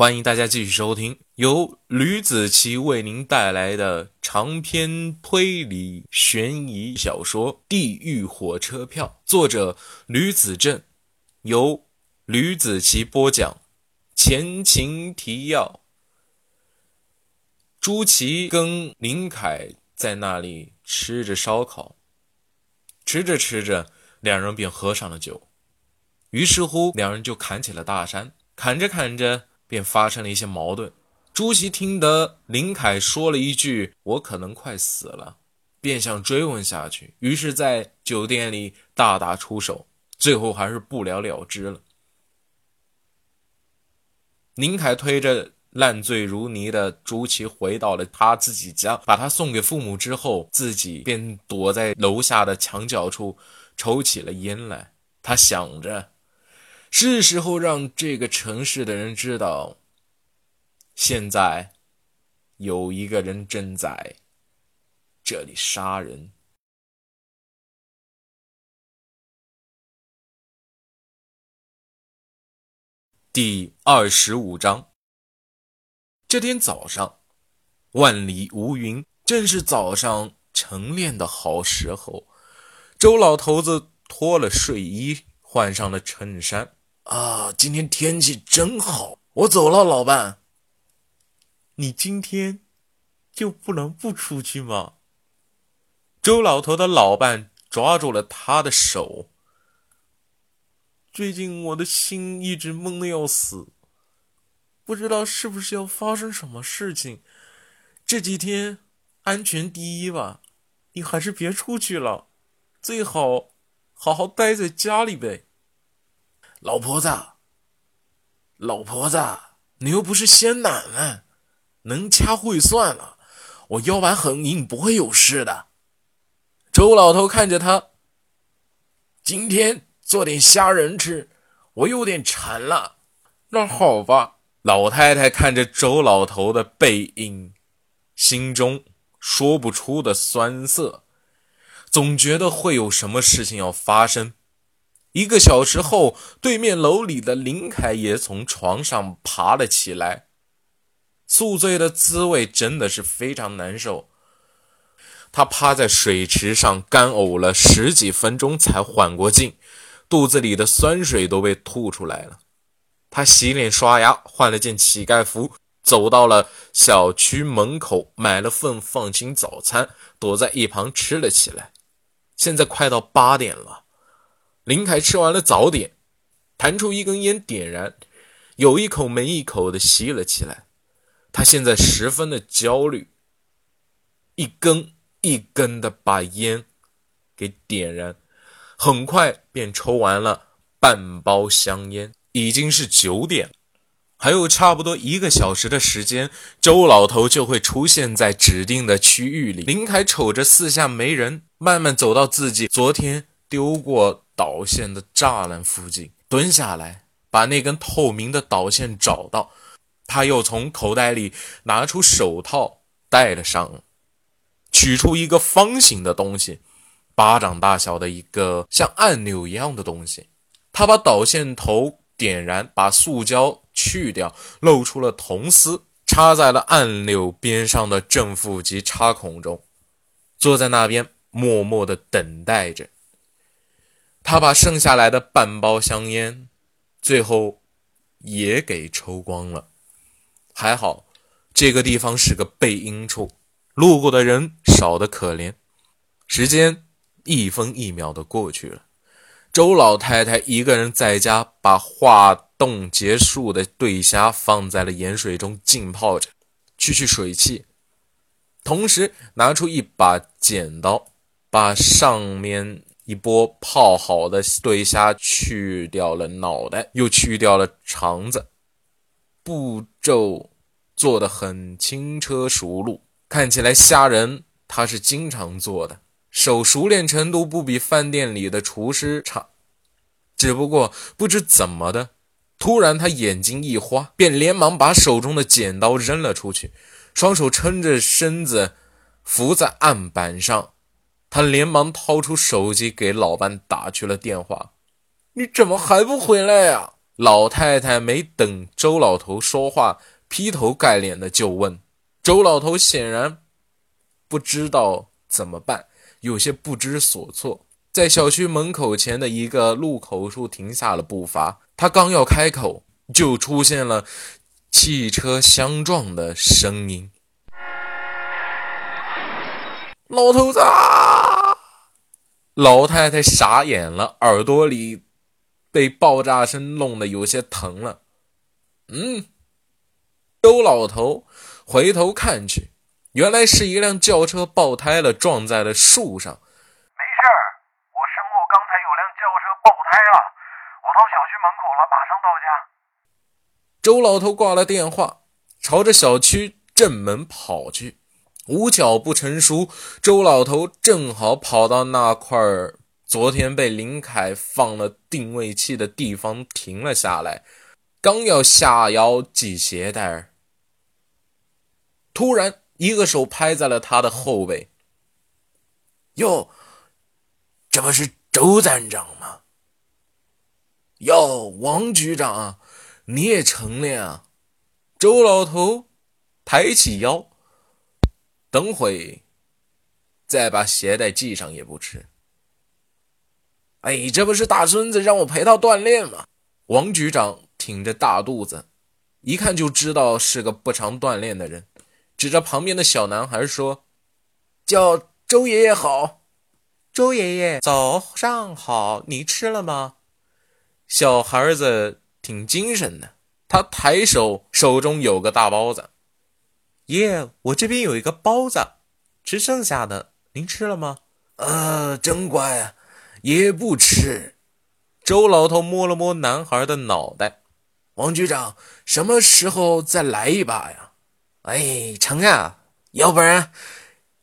欢迎大家继续收听由吕子奇为您带来的长篇推理悬疑小说《地狱火车票》，作者吕子正，由吕子奇播讲。前情提要：朱祁跟林凯在那里吃着烧烤，吃着吃着，两人便喝上了酒。于是乎，两人就砍起了大山，砍着砍着。便发生了一些矛盾。朱祁听得林凯说了一句“我可能快死了”，便想追问下去，于是，在酒店里大打出手，最后还是不了了之了。林凯推着烂醉如泥的朱祁回到了他自己家，把他送给父母之后，自己便躲在楼下的墙角处抽起了烟来。他想着。是时候让这个城市的人知道，现在有一个人正在这里杀人。第二十五章。这天早上，万里无云，正是早上晨练的好时候。周老头子脱了睡衣，换上了衬衫。啊，今天天气真好，我走了，老伴。你今天就不能不出去吗？周老头的老伴抓住了他的手。最近我的心一直闷的要死，不知道是不是要发生什么事情。这几天安全第一吧，你还是别出去了，最好好好待在家里呗。老婆子，老婆子，你又不是仙奶奶，能掐会算了。我腰板很硬，不会有事的。周老头看着他，今天做点虾仁吃，我有点馋了。那好吧。老太太看着周老头的背影，心中说不出的酸涩，总觉得会有什么事情要发生。一个小时后，对面楼里的林凯也从床上爬了起来。宿醉的滋味真的是非常难受。他趴在水池上干呕了十几分钟才缓过劲，肚子里的酸水都被吐出来了。他洗脸刷牙，换了件乞丐服，走到了小区门口，买了份放心早餐，躲在一旁吃了起来。现在快到八点了。林凯吃完了早点，弹出一根烟，点燃，有一口没一口的吸了起来。他现在十分的焦虑，一根一根的把烟给点燃，很快便抽完了半包香烟。已经是九点，还有差不多一个小时的时间，周老头就会出现在指定的区域里。林凯瞅着四下没人，慢慢走到自己昨天丢过。导线的栅栏附近，蹲下来，把那根透明的导线找到。他又从口袋里拿出手套戴了上，取出一个方形的东西，巴掌大小的一个像按钮一样的东西。他把导线头点燃，把塑胶去掉，露出了铜丝，插在了按钮边上的正负极插孔中，坐在那边默默地等待着。他把剩下来的半包香烟，最后也给抽光了。还好，这个地方是个背阴处，路过的人少得可怜。时间一分一秒的过去了，周老太太一个人在家，把化冻结束的对虾放在了盐水中浸泡着，去去水汽，同时拿出一把剪刀，把上面。一波泡好的对虾去掉了脑袋，又去掉了肠子，步骤做得很轻车熟路，看起来虾仁他是经常做的，手熟练程度不比饭店里的厨师差。只不过不知怎么的，突然他眼睛一花，便连忙把手中的剪刀扔了出去，双手撑着身子伏在案板上。他连忙掏出手机给老伴打去了电话。你怎么还不回来呀？老太太没等周老头说话，劈头盖脸的就问。周老头显然不知道怎么办，有些不知所措，在小区门口前的一个路口处停下了步伐。他刚要开口，就出现了汽车相撞的声音。老头子，老太太傻眼了，耳朵里被爆炸声弄得有些疼了。嗯，周老头回头看去，原来是一辆轿车爆胎了，撞在了树上。没事儿，我身后刚才有辆轿车爆胎了，我到小区门口了，马上到家。周老头挂了电话，朝着小区正门跑去。无巧不成书，周老头正好跑到那块儿昨天被林凯放了定位器的地方停了下来，刚要下腰系鞋带儿突然一个手拍在了他的后背。哟，这不是周站长吗？哟，王局长，你也成了呀？周老头抬起腰。等会再把鞋带系上也不迟。哎，这不是大孙子让我陪他锻炼吗？王局长挺着大肚子，一看就知道是个不常锻炼的人，指着旁边的小男孩说：“叫周爷爷好。”周爷爷早上好，你吃了吗？小孩子挺精神的，他抬手，手中有个大包子。爷，我这边有一个包子，吃剩下的，您吃了吗？呃，真乖啊，也不吃。周老头摸了摸男孩的脑袋，王局长，什么时候再来一把呀？哎，成啊，要不然，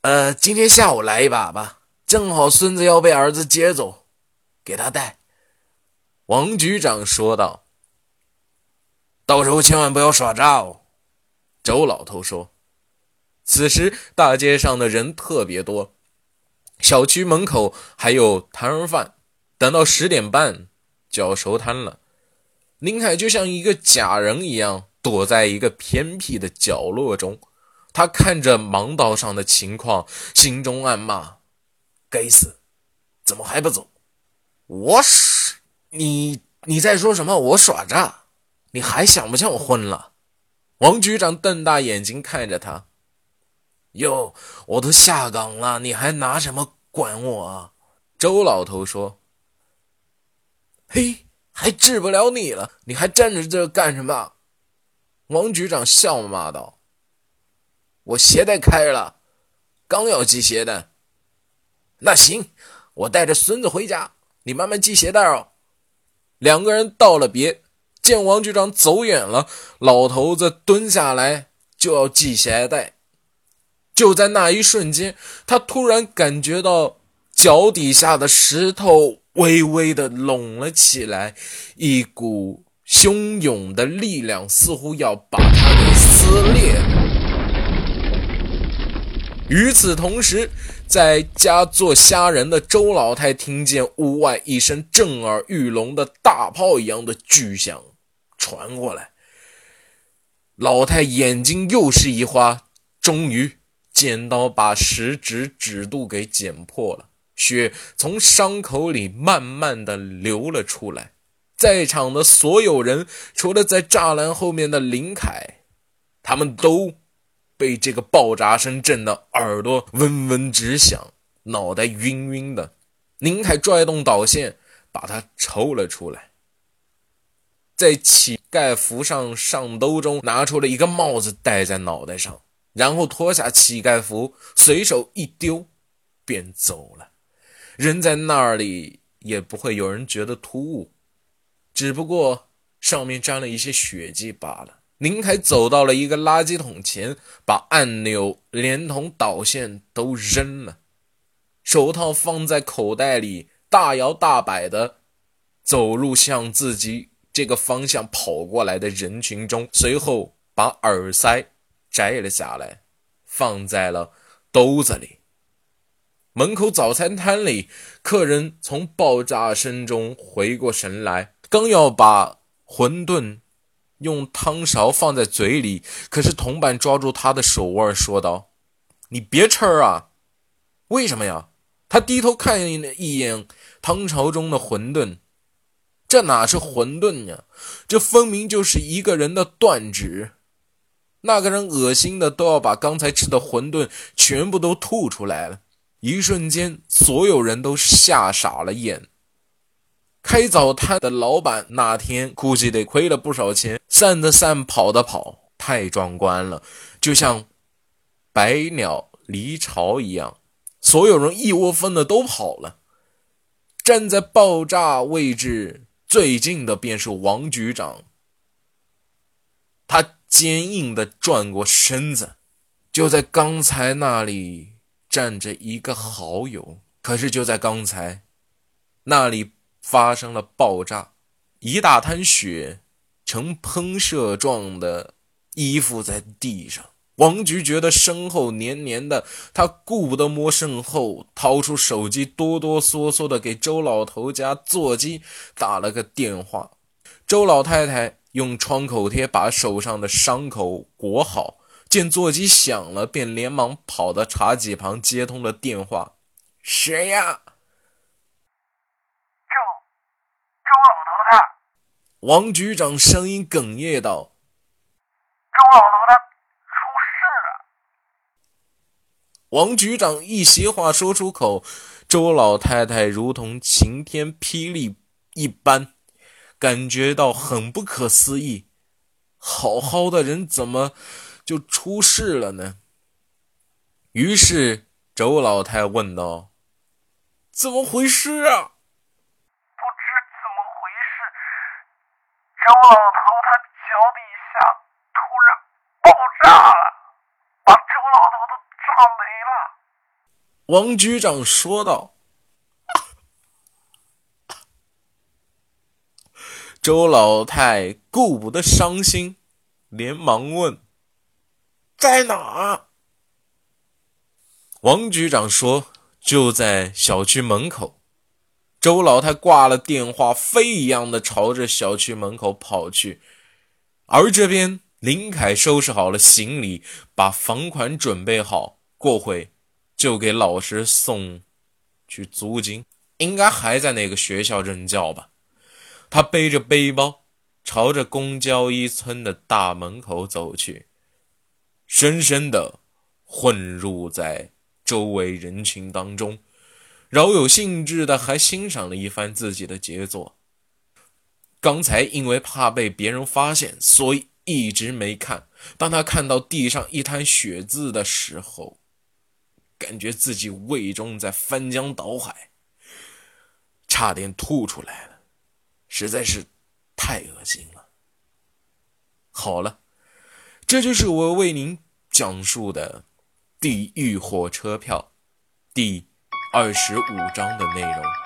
呃，今天下午来一把吧，正好孙子要被儿子接走，给他带。王局长说道：“到时候千万不要耍诈哦。”周老头说。此时，大街上的人特别多，小区门口还有摊儿贩。等到十点半就要收摊了，林海就像一个假人一样，躲在一个偏僻的角落中。他看着盲道上的情况，心中暗骂：“该死，怎么还不走？我耍你？你在说什么？我耍诈？你还想不想我昏了？”王局长瞪大眼睛看着他。哟，我都下岗了，你还拿什么管我啊？周老头说：“嘿，还治不了你了，你还站着这干什么？”王局长笑骂道：“我鞋带开了，刚要系鞋带。那行，我带着孙子回家，你慢慢系鞋带哦。”两个人道了别，见王局长走远了，老头子蹲下来就要系鞋带。就在那一瞬间，他突然感觉到脚底下的石头微微的拢了起来，一股汹涌的力量似乎要把他给撕裂。与此同时，在家做虾仁的周老太听见屋外一声震耳欲聋的大炮一样的巨响传过来，老太眼睛又是一花，终于。剪刀把食指指肚给剪破了，血从伤口里慢慢的流了出来。在场的所有人，除了在栅栏后面的林凯，他们都被这个爆炸声震得耳朵嗡嗡直响，脑袋晕晕的。林凯拽动导线，把他抽了出来，在乞丐服上上兜中拿出了一个帽子戴在脑袋上。然后脱下乞丐服，随手一丢，便走了。人在那里也不会有人觉得突兀，只不过上面沾了一些血迹罢了。林凯走到了一个垃圾桶前，把按钮连同导线都扔了，手套放在口袋里，大摇大摆的走入向自己这个方向跑过来的人群中，随后把耳塞。摘了下来，放在了兜子里。门口早餐摊里，客人从爆炸声中回过神来，刚要把馄饨用汤勺放在嘴里，可是铜板抓住他的手腕，说道：“你别吃啊！为什么呀？”他低头看了一眼汤勺中的馄饨，这哪是馄饨呀？这分明就是一个人的断指。那个人恶心的都要把刚才吃的馄饨全部都吐出来了。一瞬间，所有人都吓傻了眼。开早摊的老板那天估计得亏了不少钱，散的散，跑的跑，太壮观了，就像百鸟离巢一样。所有人一窝蜂的都跑了。站在爆炸位置最近的便是王局长，他坚硬的转过身子，就在刚才那里。站着一个好友，可是就在刚才，那里发生了爆炸，一大滩血呈喷射状的依附在地上。王菊觉得身后黏黏的，他顾不得摸身后，掏出手机，哆哆嗦嗦的给周老头家座机打了个电话。周老太太用创口贴把手上的伤口裹好。见座机响了，便连忙跑到茶几旁接通了电话。谁呀？周周老头他。王局长声音哽咽道：“周老头他出事了。”王局长一席话说出口，周老太太如同晴天霹雳一般，感觉到很不可思议。好好的人怎么？就出事了呢。于是周老太问道：“怎么回事啊？”不知怎么回事，周老头他脚底下突然爆炸了，把周老头都炸没了。王局长说道。周老太顾不得伤心，连忙问。在哪？王局长说：“就在小区门口。”周老太挂了电话，飞一样的朝着小区门口跑去。而这边，林凯收拾好了行李，把房款准备好，过会就给老师送去租金，应该还在那个学校任教吧。他背着背包，朝着公交一村的大门口走去。深深的混入在周围人群当中，饶有兴致的还欣赏了一番自己的杰作。刚才因为怕被别人发现，所以一直没看。当他看到地上一滩血渍的时候，感觉自己胃中在翻江倒海，差点吐出来了，实在是太恶心了。好了。这就是我为您讲述的《地狱火车票》第二十五章的内容。